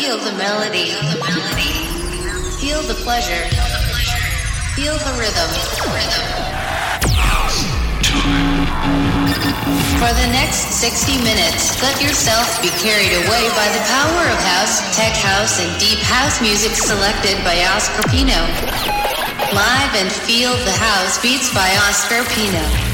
Feel the melody. Feel the pleasure. Feel the rhythm. For the next 60 minutes, let yourself be carried away by the power of house, tech house, and deep house music selected by Oscar Pino. Live and feel the house beats by Oscar Pino.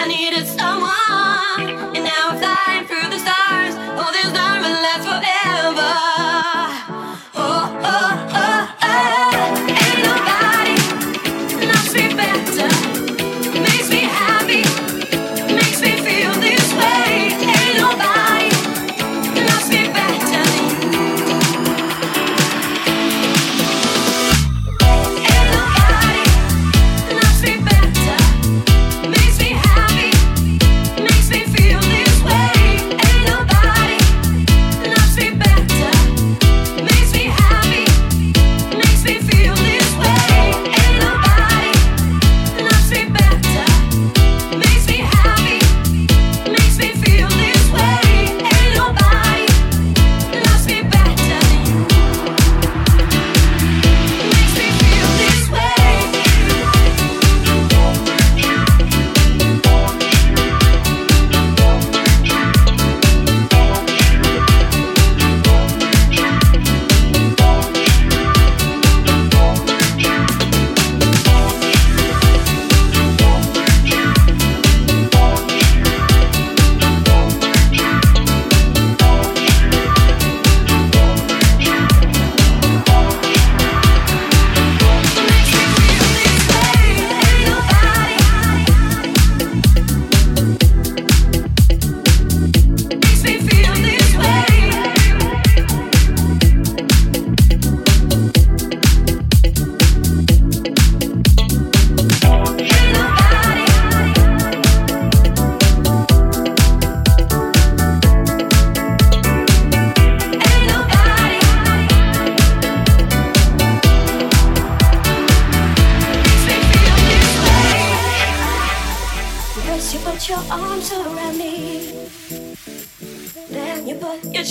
I needed someone.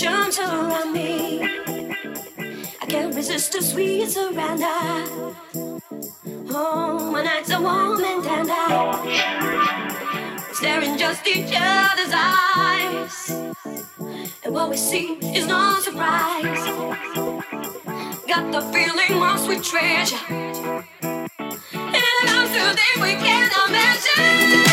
gentle around me. I can't resist the sweet surrender. Oh, my nights are warm and tender. Staring just each other's eyes. And what we see is no surprise. Got the feeling my sweet treasure. And I'm sure that we cannot imagine.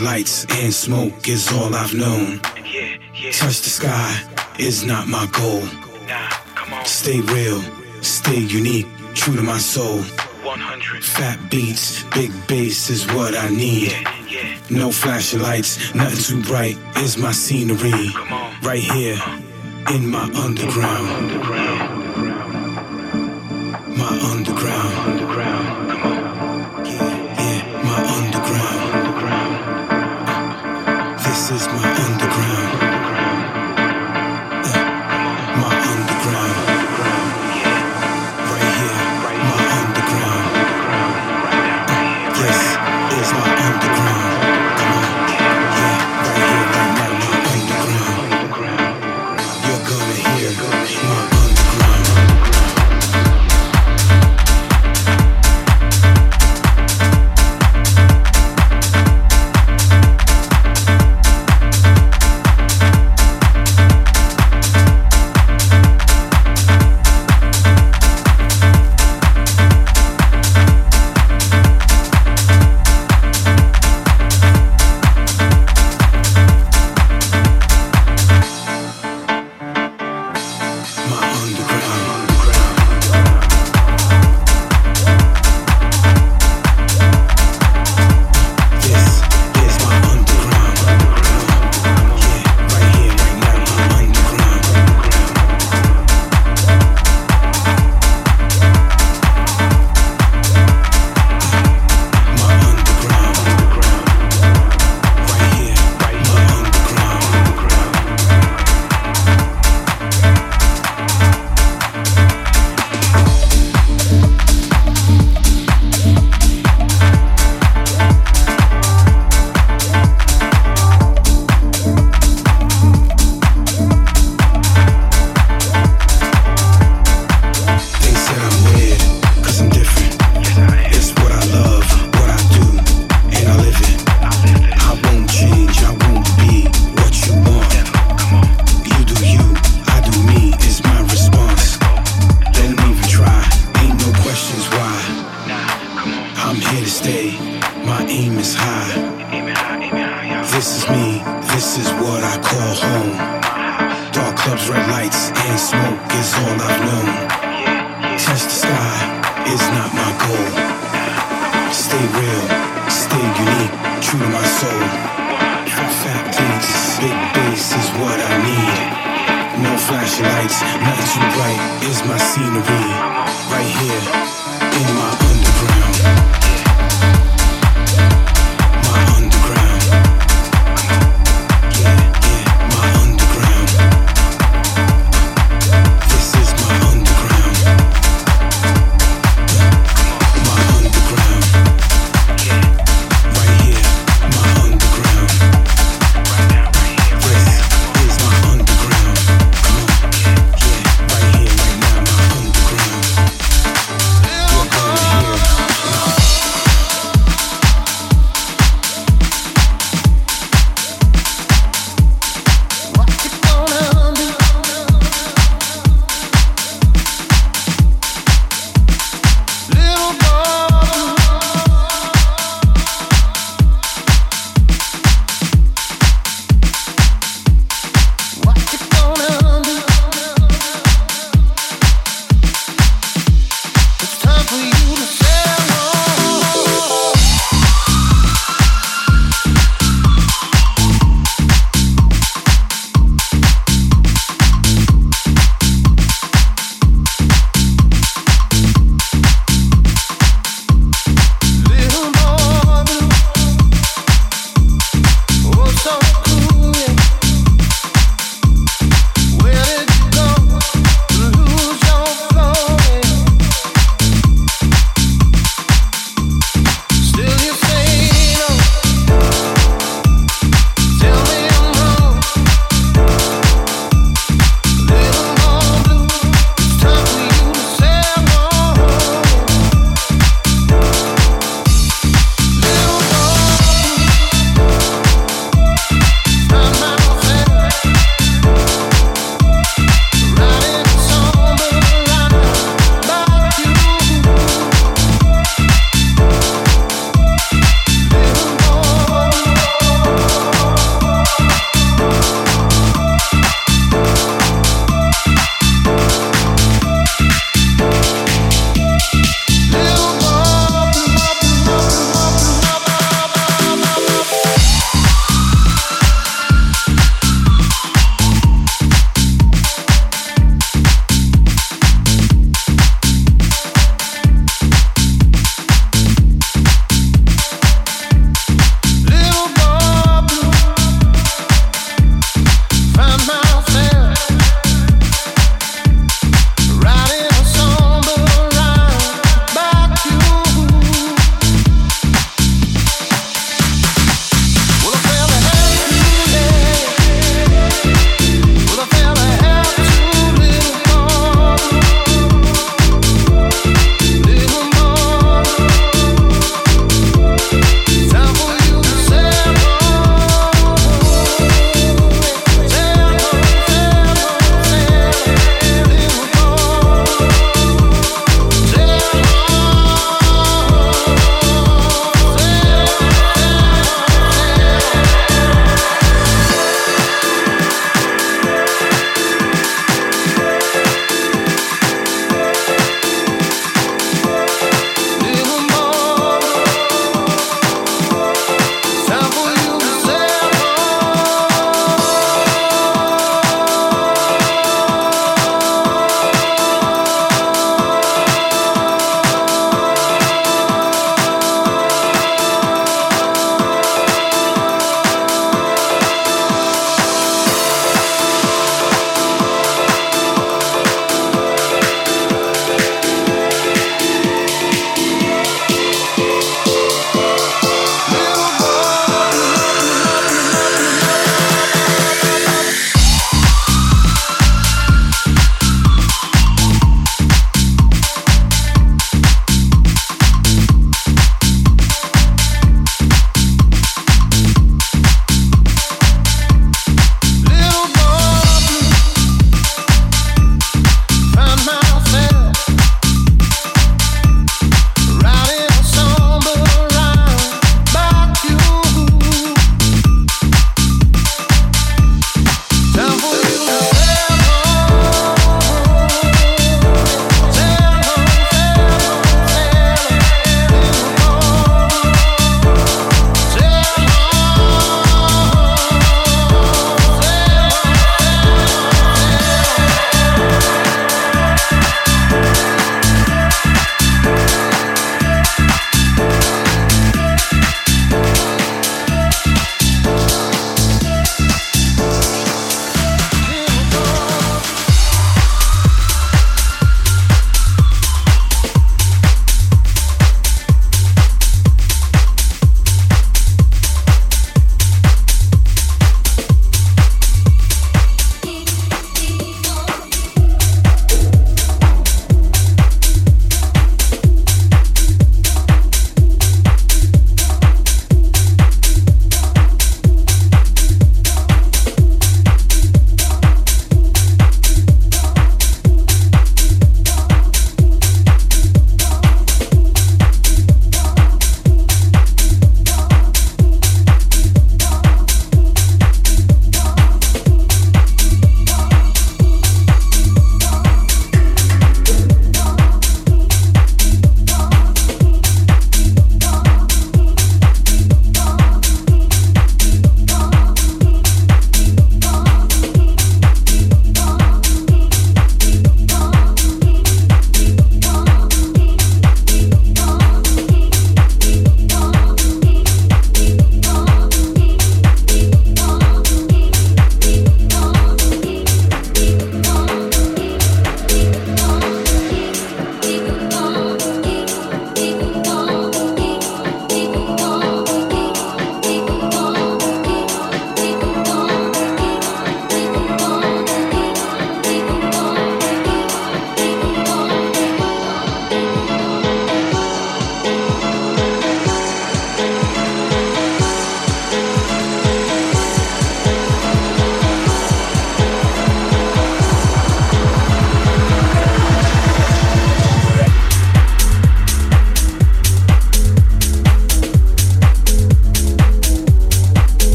Lights and smoke is all I've known. Touch the sky is not my goal. Stay real, stay unique, true to my soul. 100. Fat beats, big bass is what I need. No flashing lights, nothing too bright is my scenery. Right here in. My underground. My underground. My underground.